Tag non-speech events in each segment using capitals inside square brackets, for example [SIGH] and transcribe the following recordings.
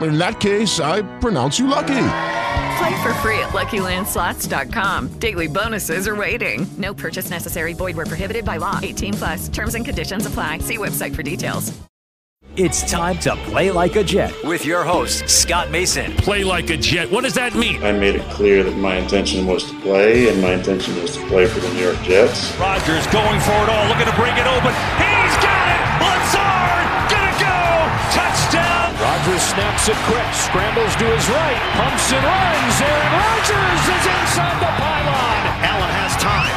In that case, I pronounce you lucky. Play for free at LuckyLandSlots.com. Daily bonuses are waiting. No purchase necessary. Void where prohibited by law. 18 plus. Terms and conditions apply. See website for details. It's time to play like a Jet with your host, Scott Mason. Play like a Jet. What does that mean? I made it clear that my intention was to play, and my intention was to play for the New York Jets. Rodgers going for it all, looking to bring it open. He's snaps it quick, scrambles to his right, pumps and runs. Aaron Rodgers is inside the pylon. Allen has time.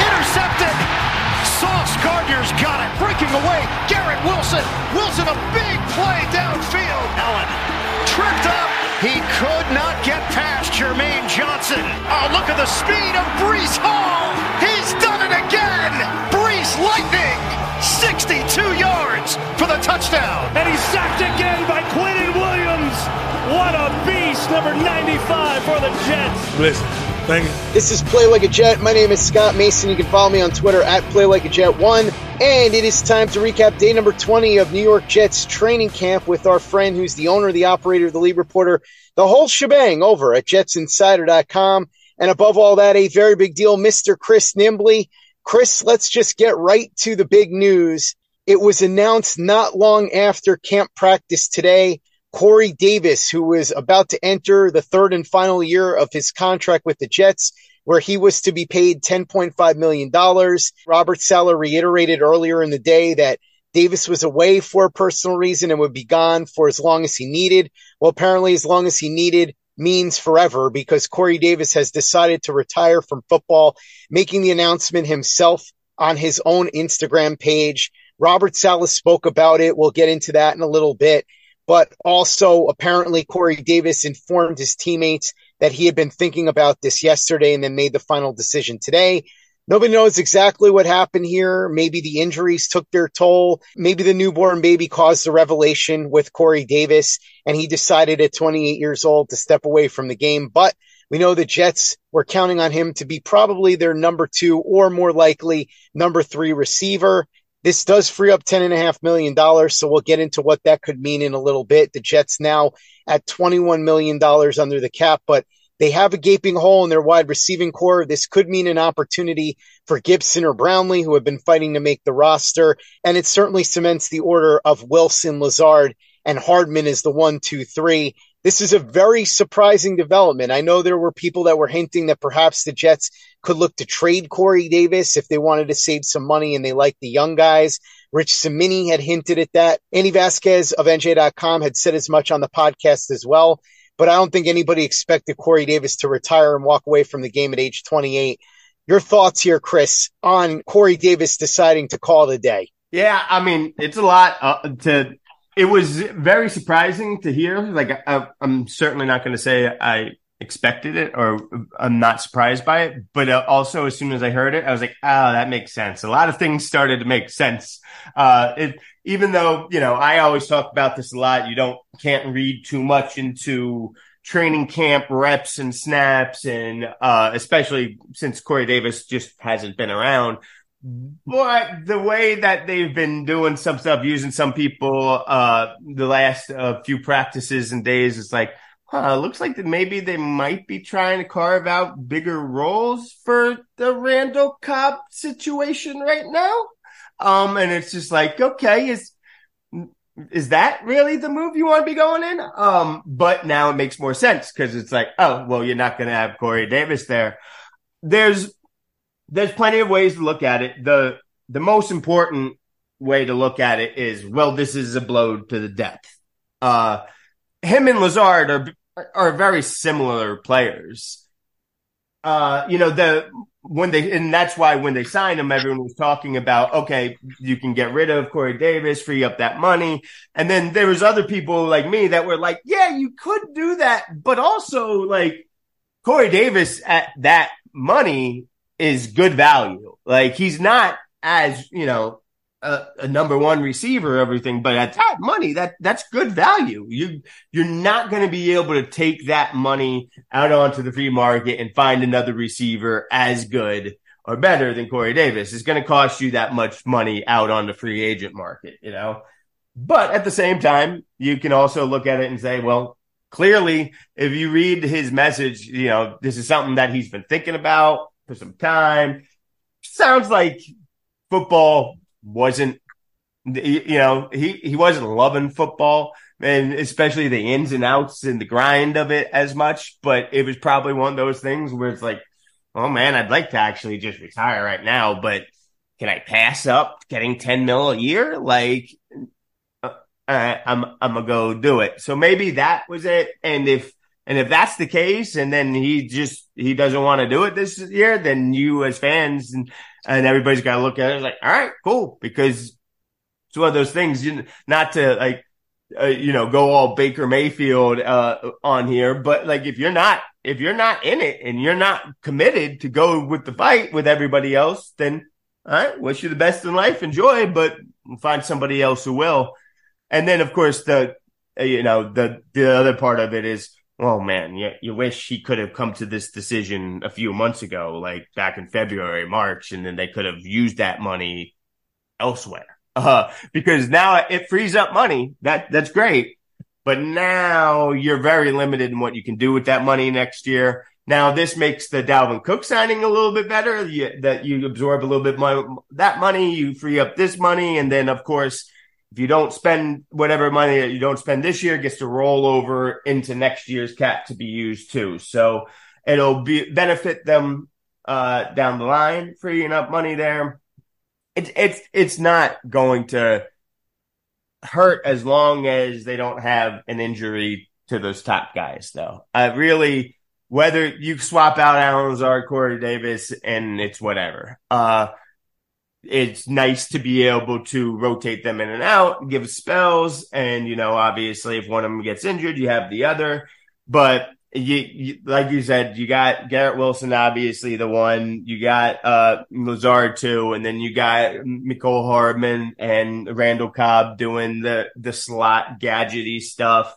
Intercepted! Sauce Gardner's got it. Breaking away. Garrett Wilson. Wilson a big play downfield. Allen tripped up. He could not get past Jermaine Johnson. Oh, look at the speed of Breece Hall. He's done it again. Breece Lightning. 62 yards for the touchdown. And he's sacked again by Quinnen Williams. What a beast, number 95 for the Jets. Listen, thank you. This is Play Like a Jet. My name is Scott Mason. You can follow me on Twitter at Play Like a Jet One. And it is time to recap day number 20 of New York Jets training camp with our friend who's the owner, the operator, the lead reporter, the whole shebang over at jetsinsider.com. And above all that, a very big deal, Mr. Chris Nimbley. Chris, let's just get right to the big news. It was announced not long after camp practice today. Corey Davis, who was about to enter the third and final year of his contract with the Jets, where he was to be paid $10.5 million. Robert Saleh reiterated earlier in the day that Davis was away for a personal reason and would be gone for as long as he needed. Well, apparently, as long as he needed means forever because Corey Davis has decided to retire from football, making the announcement himself on his own Instagram page. Robert Saleh spoke about it. We'll get into that in a little bit. But also, apparently, Corey Davis informed his teammates that he had been thinking about this yesterday and then made the final decision today. Nobody knows exactly what happened here. Maybe the injuries took their toll. Maybe the newborn baby caused the revelation with Corey Davis and he decided at 28 years old to step away from the game. But we know the Jets were counting on him to be probably their number two or more likely number three receiver. This does free up $10.5 million. So we'll get into what that could mean in a little bit. The Jets now at $21 million under the cap, but they have a gaping hole in their wide receiving corps. This could mean an opportunity for Gibson or Brownlee, who have been fighting to make the roster. And it certainly cements the order of Wilson, Lazard, and Hardman as the one, two, three. This is a very surprising development. I know there were people that were hinting that perhaps the Jets could look to trade Corey Davis if they wanted to save some money and they like the young guys. Rich Cimini had hinted at that. Andy Vasquez of NJ.com had said as much on the podcast as well but I don't think anybody expected Corey Davis to retire and walk away from the game at age 28. Your thoughts here, Chris, on Corey Davis deciding to call a day? Yeah, I mean, it's a lot uh, to. It was very surprising to hear. Like, I, I'm certainly not going to say I expected it or I'm not surprised by it. But uh, also, as soon as I heard it, I was like, oh, that makes sense. A lot of things started to make sense. Uh, it, even though, you know, I always talk about this a lot. You don't, can't read too much into training camp reps and snaps. And, uh, especially since Corey Davis just hasn't been around. But the way that they've been doing some stuff, using some people, uh, the last uh, few practices and days, it's like, huh, looks like that maybe they might be trying to carve out bigger roles for the Randall Cobb situation right now. Um, and it's just like, okay, is, is that really the move you want to be going in? Um, but now it makes more sense because it's like, oh, well, you're not going to have Corey Davis there. There's, there's plenty of ways to look at it. The, the most important way to look at it is, well, this is a blow to the depth. Uh, him and Lazard are are very similar players. Uh, you know, the when they and that's why when they signed him, everyone was talking about okay, you can get rid of Corey Davis, free up that money, and then there was other people like me that were like, yeah, you could do that, but also like Corey Davis at that money is good value. Like he's not as you know a, a, number one receiver, everything, but at that money, that that's good value. You you're not going to be able to take that money out onto the free market and find another receiver as good or better than Corey Davis. It's going to cost you that much money out on the free agent market, you know. But at the same time, you can also look at it and say, well, clearly, if you read his message, you know, this is something that he's been thinking about for some time. Sounds like football wasn't, you know, he, he wasn't loving football and especially the ins and outs and the grind of it as much. But it was probably one of those things where it's like, oh man, I'd like to actually just retire right now, but can I pass up getting 10 mil a year? Like, uh, I'm, I'm gonna go do it. So maybe that was it. And if, and if that's the case, and then he just he doesn't want to do it this year, then you as fans and and everybody's got to look at it like, all right, cool, because it's one of those things. You not to like, uh, you know, go all Baker Mayfield uh, on here, but like if you're not if you're not in it and you're not committed to go with the fight with everybody else, then all right, wish you the best in life, enjoy, but find somebody else who will. And then of course the uh, you know the the other part of it is oh man, you, you wish he could have come to this decision a few months ago, like back in February, March, and then they could have used that money elsewhere. Uh, because now it frees up money. That, that's great. But now you're very limited in what you can do with that money next year. Now this makes the Dalvin Cook signing a little bit better. You, that you absorb a little bit more that money, you free up this money, and then of course if you don't spend whatever money that you don't spend this year, gets to roll over into next year's cap to be used too. So it'll be benefit them uh, down the line, freeing up money there. It's it's it's not going to hurt as long as they don't have an injury to those top guys, though. I really whether you swap out Allen Lazard, Corey Davis, and it's whatever. Uh, it's nice to be able to rotate them in and out, give spells. And, you know, obviously if one of them gets injured, you have the other. But you, you, like you said, you got Garrett Wilson, obviously the one. You got uh Lazard too, and then you got Mecole Hardman and Randall Cobb doing the the slot gadgety stuff.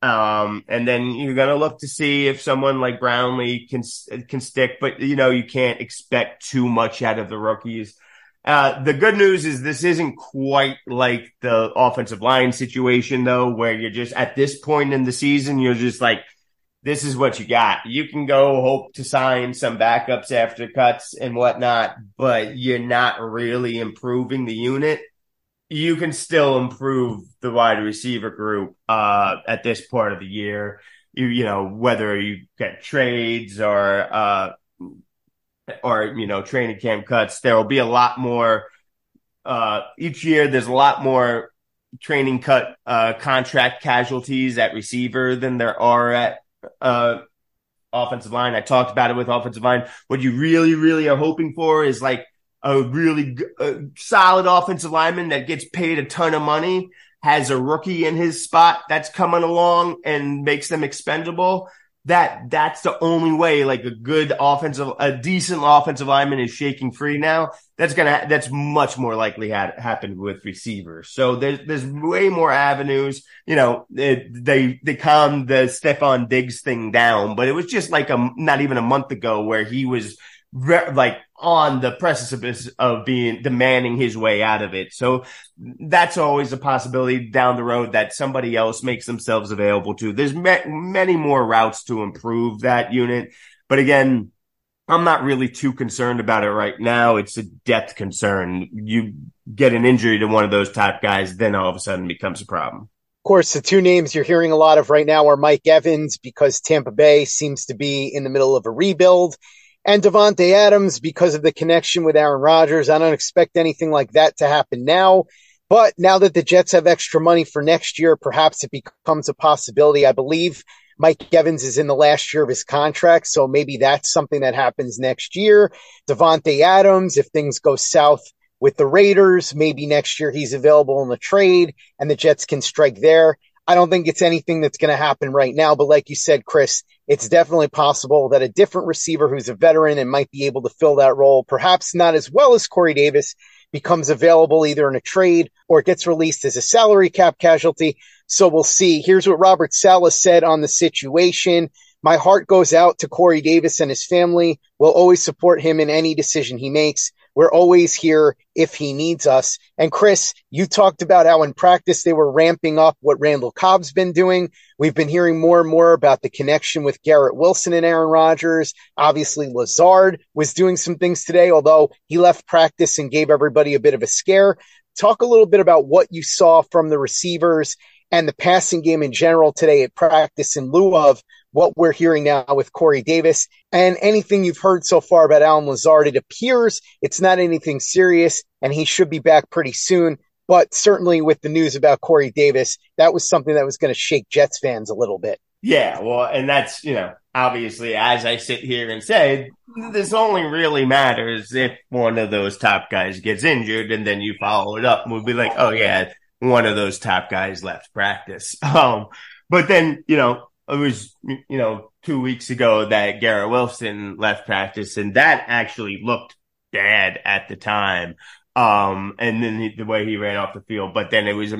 Um, and then you're gonna look to see if someone like Brownlee can can stick, but you know you can't expect too much out of the rookies. Uh, the good news is this isn't quite like the offensive line situation though, where you're just at this point in the season, you're just like, this is what you got. You can go hope to sign some backups after cuts and whatnot, but you're not really improving the unit. You can still improve the wide receiver group, uh, at this part of the year. You, you know, whether you get trades or, uh, or, you know, training camp cuts, there will be a lot more, uh, each year there's a lot more training cut, uh, contract casualties at receiver than there are at, uh, offensive line. I talked about it with offensive line. What you really, really are hoping for is like a really solid offensive lineman that gets paid a ton of money, has a rookie in his spot that's coming along and makes them expendable that that's the only way like a good offensive, a decent offensive lineman is shaking free now. That's gonna, that's much more likely had happened with receivers. So there's, there's way more avenues. You know, it, they, they calmed the Stefon Diggs thing down, but it was just like a, not even a month ago where he was re- like on the precipice of being demanding his way out of it. So that's always a possibility down the road that somebody else makes themselves available to. There's ma- many more routes to improve that unit. But again, I'm not really too concerned about it right now. It's a depth concern. You get an injury to one of those top guys, then all of a sudden becomes a problem. Of course, the two names you're hearing a lot of right now are Mike Evans because Tampa Bay seems to be in the middle of a rebuild and Davante Adams because of the connection with Aaron Rodgers. I don't expect anything like that to happen now. But now that the Jets have extra money for next year, perhaps it becomes a possibility. I believe Mike Evans is in the last year of his contract, so maybe that's something that happens next year. Davante Adams, if things go south with the Raiders, maybe next year he's available in the trade and the Jets can strike there. I don't think it's anything that's going to happen right now, but like you said, Chris, it's definitely possible that a different receiver who's a veteran and might be able to fill that role, perhaps not as well as Corey Davis, becomes available either in a trade or gets released as a salary cap casualty. So we'll see. Here's what Robert Saleh said on the situation. My heart goes out to Corey Davis and his family. We'll always support him in any decision he makes. We're always here if he needs us. And Chris, you talked about how in practice they were ramping up what Randall Cobb's been doing. We've been hearing more and more about the connection with Garrett Wilson and Aaron Rodgers. Obviously, Lazard was doing some things today, although he left practice and gave everybody a bit of a scare. Talk a little bit about what you saw from the receivers and the passing game in general today at practice in lieu of what we're hearing now with Corey Davis and anything you've heard so far about Allen Lazard. It appears it's not anything serious and he should be back pretty soon. But certainly with the news about Corey Davis, that was something that was going to shake Jets fans a little bit. Yeah, well, and that's, you know, obviously, as I sit here and say, this only really matters if one of those top guys gets injured and then you follow it up and we'll be like, oh, yeah, one of those top guys left practice. [LAUGHS] Um, but then, you know, it was, you know, two weeks ago that Garrett Wilson left practice and that actually looked bad at the time. Um, and then the, the way he ran off the field, but then it was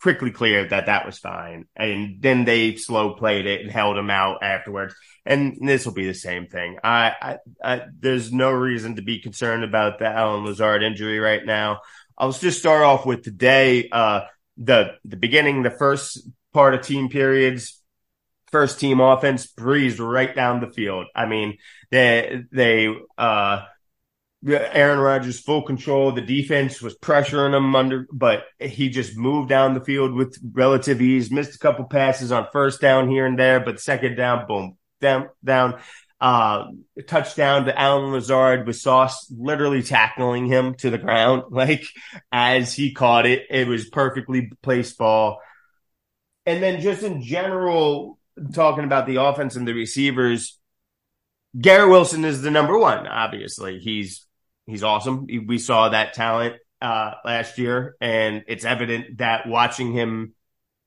quickly clear that that was fine. And then they slow played it and held him out afterwards. And this will be the same thing. I, I, I, there's no reason to be concerned about the Allen Lazard injury right now. I'll just start off with today. Uh, the, the beginning, the first part of team periods, first team offense breezed right down the field. I mean, they, they, uh, Aaron Rodgers full control. The defense was pressuring him under, but he just moved down the field with relative ease. Missed a couple passes on first down here and there, but second down, boom, down, down. Uh, touchdown to Allen Lazard with Sauce literally tackling him to the ground. [LAUGHS] Like as he caught it, it was perfectly placed ball. And then just in general, talking about the offense and the receivers, Garrett Wilson is the number one. Obviously, he's he's awesome. We saw that talent uh, last year, and it's evident that watching him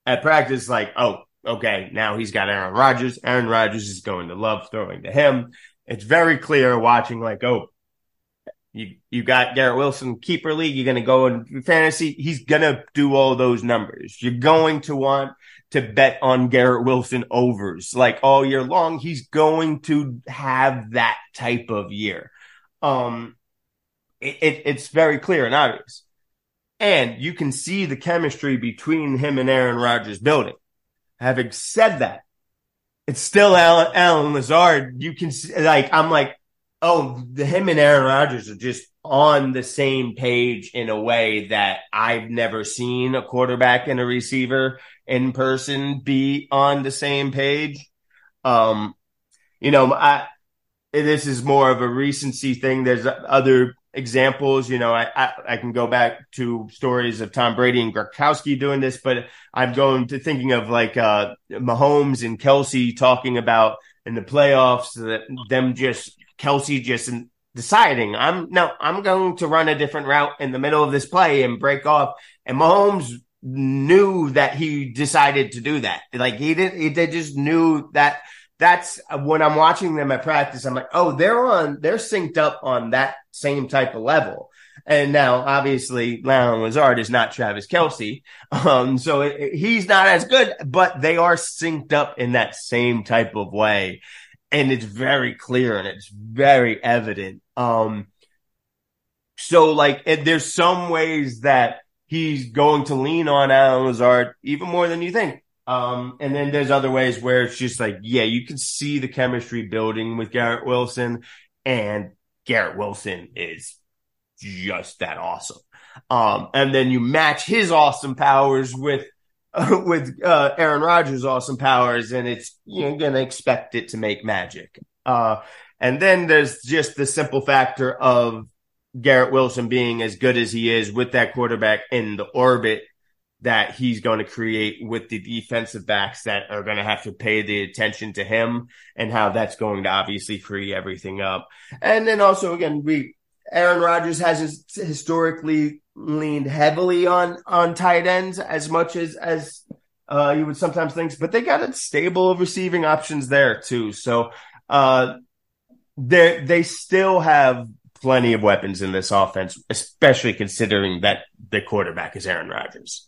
at practice, like, oh, okay, now he's got Aaron Rodgers. Aaron Rodgers is going to love throwing to him. It's very clear watching, like, oh, you you got Garrett Wilson keeper league. You're going to go in fantasy. He's going to do all those numbers. You're going to want to bet on Garrett Wilson overs like all year long. He's going to have that type of year. Um, it, it, it's very clear and obvious. And you can see the chemistry between him and Aaron Rodgers building. Having said that, it's still Alan, Allen Lazard. You can see, like, I'm like, oh, the, him and Aaron Rodgers are just on the same page in a way that I've never seen a quarterback and a receiver in person be on the same page. Um, you know, I, this is more of a recency thing. There's other examples. You know, I, I, I, can go back to stories of Tom Brady and Gronkowski doing this, but I'm going to thinking of like, uh, Mahomes and Kelce talking about in the playoffs that them just Kelce just deciding I'm no, I'm going to run a different route in the middle of this play and break off. And Mahomes knew that he decided to do that. Like he did, he, they just knew that that's when I'm watching them at practice. I'm like, oh, they're on, they're synced up on that same type of level. And now, obviously, Allen Lazard is not Travis Kelce, Um, so it, it, he's not as good, but they are synced up in that same type of way. and it's very clear and it's very evident. Um, so like, there's some ways that he's going to lean on Allen Lazard even more than you think. Um, and then there's other ways where it's just like, yeah, you can see the chemistry building with Garrett Wilson and Garrett Wilson is just that awesome. Um, and then you match his awesome powers with, uh, [LAUGHS] with, uh, Aaron Rodgers' awesome powers and it's, you're to expect it to make magic. Uh, and then there's just the simple factor of Garrett Wilson being as good as he is with that quarterback in the orbit that he's going to create with the defensive backs that are going to have to pay the attention to him and how that's going to obviously free everything up. And then also again, we, Aaron Rodgers has historically leaned heavily on, on tight ends as much as, as, uh, you would sometimes think, but they got a stable of receiving options there too. So, uh, they, they still have plenty of weapons in this offense, especially considering that the quarterback is Aaron Rodgers.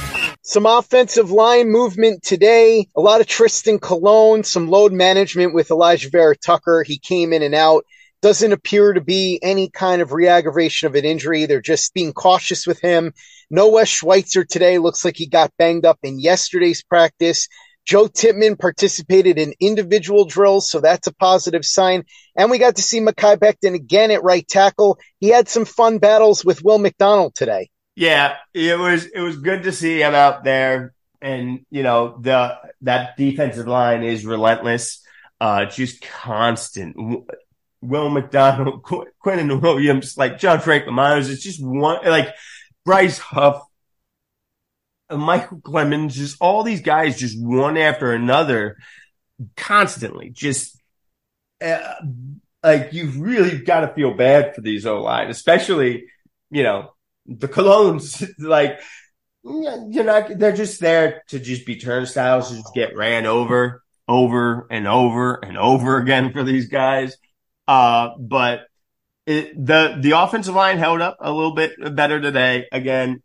Some offensive line movement today. A lot of Trystan Colon, some load management with Alijah Vera Tucker. He came in and out. Doesn't appear to be any kind of re-aggravation of an injury. They're just being cautious with him. No Wes Schweitzer today. Looks like he got banged up in yesterday's practice. Joe Tippmann participated in individual drills, so that's a positive sign. And we got to see Mekhi Becton again at right tackle. He had some fun battles with Will McDonald today. Yeah, it was it was good to see him out there, and you know the that defensive line is relentless, uh, just constant. Will McDonald, Qu- Quinnen Williams, like John Franklin Myers, it's just one like Bryce Huff, Micheal Clemons, just all these guys, just one after another, constantly, just. Uh, like you've really got to feel bad for these O line, especially you know the Colons, [LAUGHS] like, you're not, they're just there to just be turnstiles, to just get ran over, over and over and over again for these guys. Uh, but it, the, the offensive line held up a little bit better today. Again,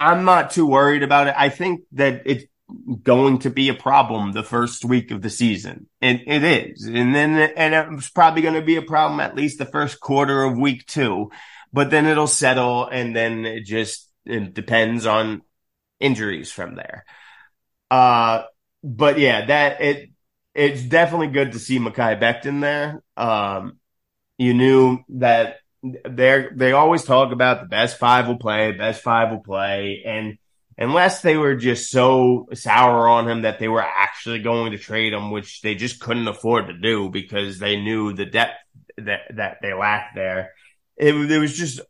I'm not too worried about it. I think that it's going to be a problem the first week of the season. It, it is. And then, and it's probably going to be a problem at least the first quarter of week two but then it'll settle and then it just it depends on injuries from there. Uh, but yeah, that it, it's definitely good to see Mekhi Becton there. Um, you knew that they they always talk about the best five will play, best five will play. And unless they were just so sour on him that they were actually going to trade him, which they just couldn't afford to do because they knew the depth that, that they lacked there. It, it was just,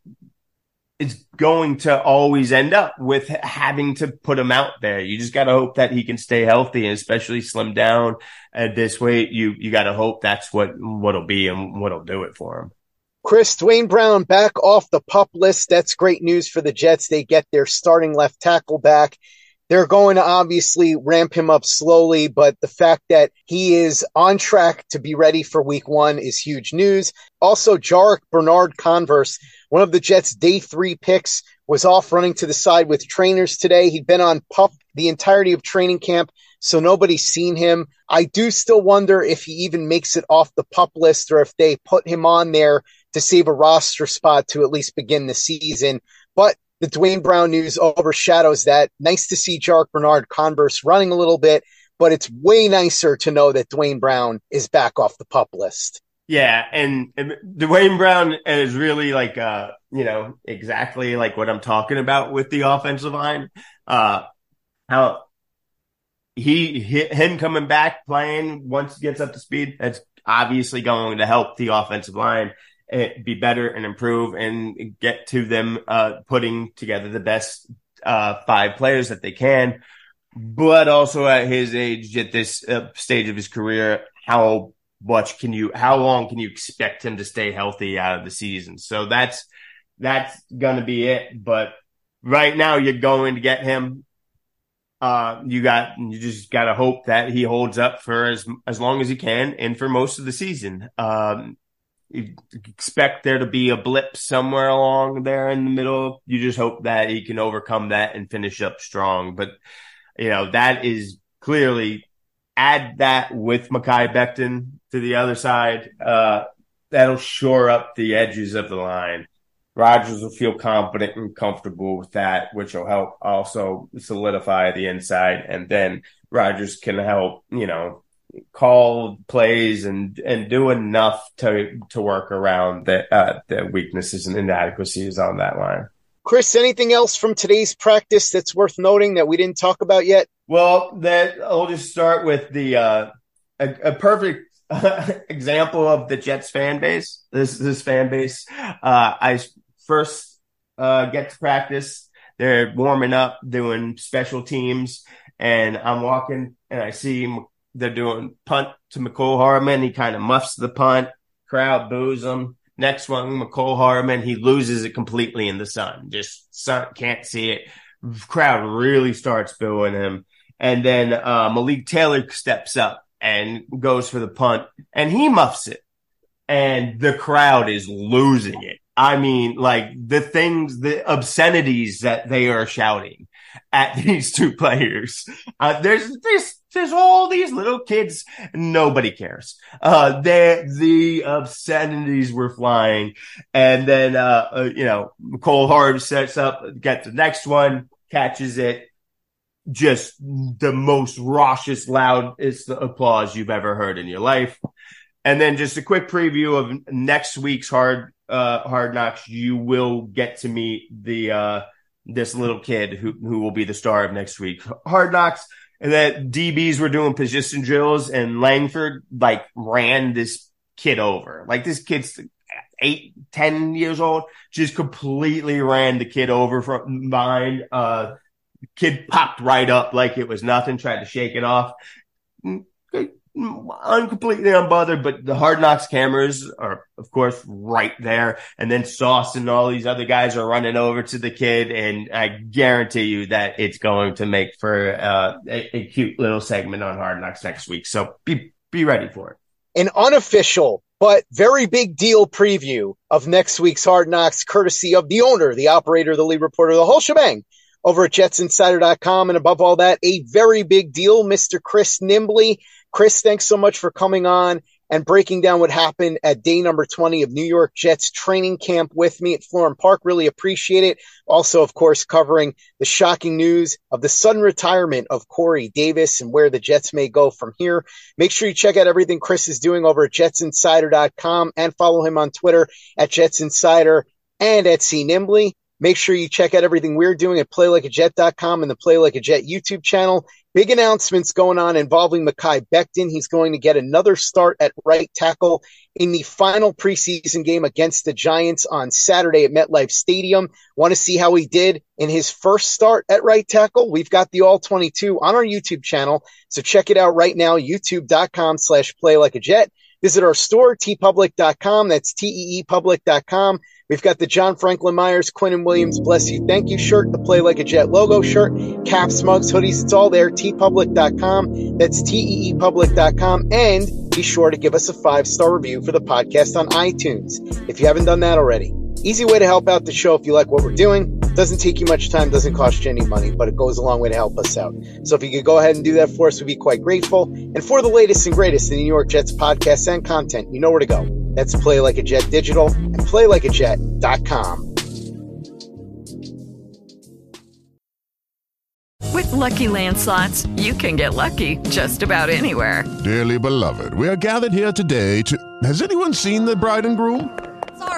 it's going to always end up with having to put him out there. You just got to hope that he can stay healthy and especially slim down at this weight. You, you got to hope that's what, what'll be and what'll do it for him. Chris Duane Brown back off the pup list. That's great news for the Jets. They get their starting left tackle back. They're going to obviously ramp him up slowly, but the fact that he is on track to be ready for week one is huge news. Also, Jarrick Bernard Converse, one of the Jets' day three picks, was off running to the side with trainers today. He'd been on pup the entirety of training camp, so nobody's seen him. I do still wonder if he even makes it off the pup list or if they put him on there to save a roster spot to at least begin the season. But the Duane Brown news overshadows that. Nice to see Jarrick Bernard Converse running a little bit, but it's way nicer to know that Duane Brown is back off the pup list. Yeah, and, and Duane Brown is really like uh, you know, exactly like what I'm talking about with the offensive line. Uh how he him coming back playing once he gets up to speed, that's obviously going to help the offensive line be better and improve and get to them uh, putting together the best uh, five players that they can. But also at his age, at this uh, stage of his career, how much can you, how long can you expect him to stay healthy out of the season? So that's, that's going to be it. But right now you're going to get him. Uh, you got, you just got to hope that he holds up for as, as long as he can and for most of the season. Um, expect there to be a blip somewhere along there in the middle. You just hope that he can overcome that and finish up strong. But, you know, that is clearly add that with Mekhi Becton to the other side. Uh, that'll shore up the edges of the line. Rodgers will feel confident and comfortable with that, which will help also solidify the inside. And then Rodgers can help, you know, call plays and and do enough to to work around the uh, the weaknesses and inadequacies on that line. Chris, anything else from today's practice that's worth noting that we didn't talk about yet? Well, that I'll just start with the uh, a, a perfect [LAUGHS] example of the Jets fan base. This this fan base. Uh, I first uh, get to practice. They're warming up, doing special teams, and I'm walking and I see they're doing punt to Mecole Hardman. He kind of muffs the punt. Crowd boos him. Next one, Mecole Hardman. He loses it completely in the sun. Just sun can't see it. Crowd really starts booing him. And then uh, Malik Taylor steps up and goes for the punt, and he muffs it. And the crowd is losing it. I mean, like the things, the obscenities that they are shouting at [LAUGHS] these two players. Uh, there's this there's all these little kids. Nobody cares. Uh, the obscenities were flying. And then, uh, uh you know, Cole Harb sets up, gets the next one, catches it. Just the most raucous, loudest applause you've ever heard in your life. And then just a quick preview of next week's hard, uh, hard knocks. You will get to meet the, uh, this little kid who, who will be the star of next week. Hard knocks that DBs were doing position drills and Langford like ran this kid over. Like this kid's eight, ten years old, just completely ran the kid over from behind. Uh, kid popped right up like it was nothing, tried to shake it off. I'm completely unbothered, but the hard knocks cameras are, of course, right there. And then Sauce and all these other guys are running over to the kid. And I guarantee you that it's going to make for uh, a, a cute little segment on hard knocks next week. So be, be ready for it. An unofficial, but very big deal preview of next week's hard knocks, courtesy of the owner, the operator, the lead reporter, the whole shebang over at jetsinsider.com. And above all that, a very big deal, Mr. Chris Nimbley Chris, thanks so much for coming on and breaking down what happened at day number 20 of New York Jets training camp with me at Florham Park. Really appreciate it. Also, of course, covering the shocking news of the sudden retirement of Corey Davis and where the Jets may go from here. Make sure you check out everything Chris is doing over at jetsinsider.com and follow him on Twitter at jetsinsider and at C Nimbley. Make sure you check out everything we're doing at playlikeajet.com and the Play Like a Jet YouTube channel. Big announcements going on involving Mekhi Becton. He's going to get another start at right tackle in the final preseason game against the Giants on Saturday at MetLife Stadium. Want to see how he did in his first start at right tackle? We've got the all 22 on our YouTube channel. So check it out right now, youtube.com slash play like a jet. Visit our store, teepublic.com. That's T-E-E-public.com. We've got the John Franklin Myers, Quinnen Williams, bless you, thank you shirt, the Play Like a Jet logo shirt, caps, mugs, hoodies, it's all there, teepublic.com. That's T-E-E-public.com. And be sure to give us a five-star review for the podcast on iTunes if you haven't done that already. Easy way to help out the show if you like what we're doing. Doesn't take you much time, doesn't cost you any money, but it goes a long way to help us out. So if you could go ahead and do that for us, we'd be quite grateful. And for the latest and greatest in the New York Jets podcasts and content, you know where to go. That's Play Like a Jet Digital and PlayLikeAJet.com. With Lucky Land slots, you can get lucky just about anywhere. Dearly beloved, we are gathered here today to. Has anyone seen the bride and groom?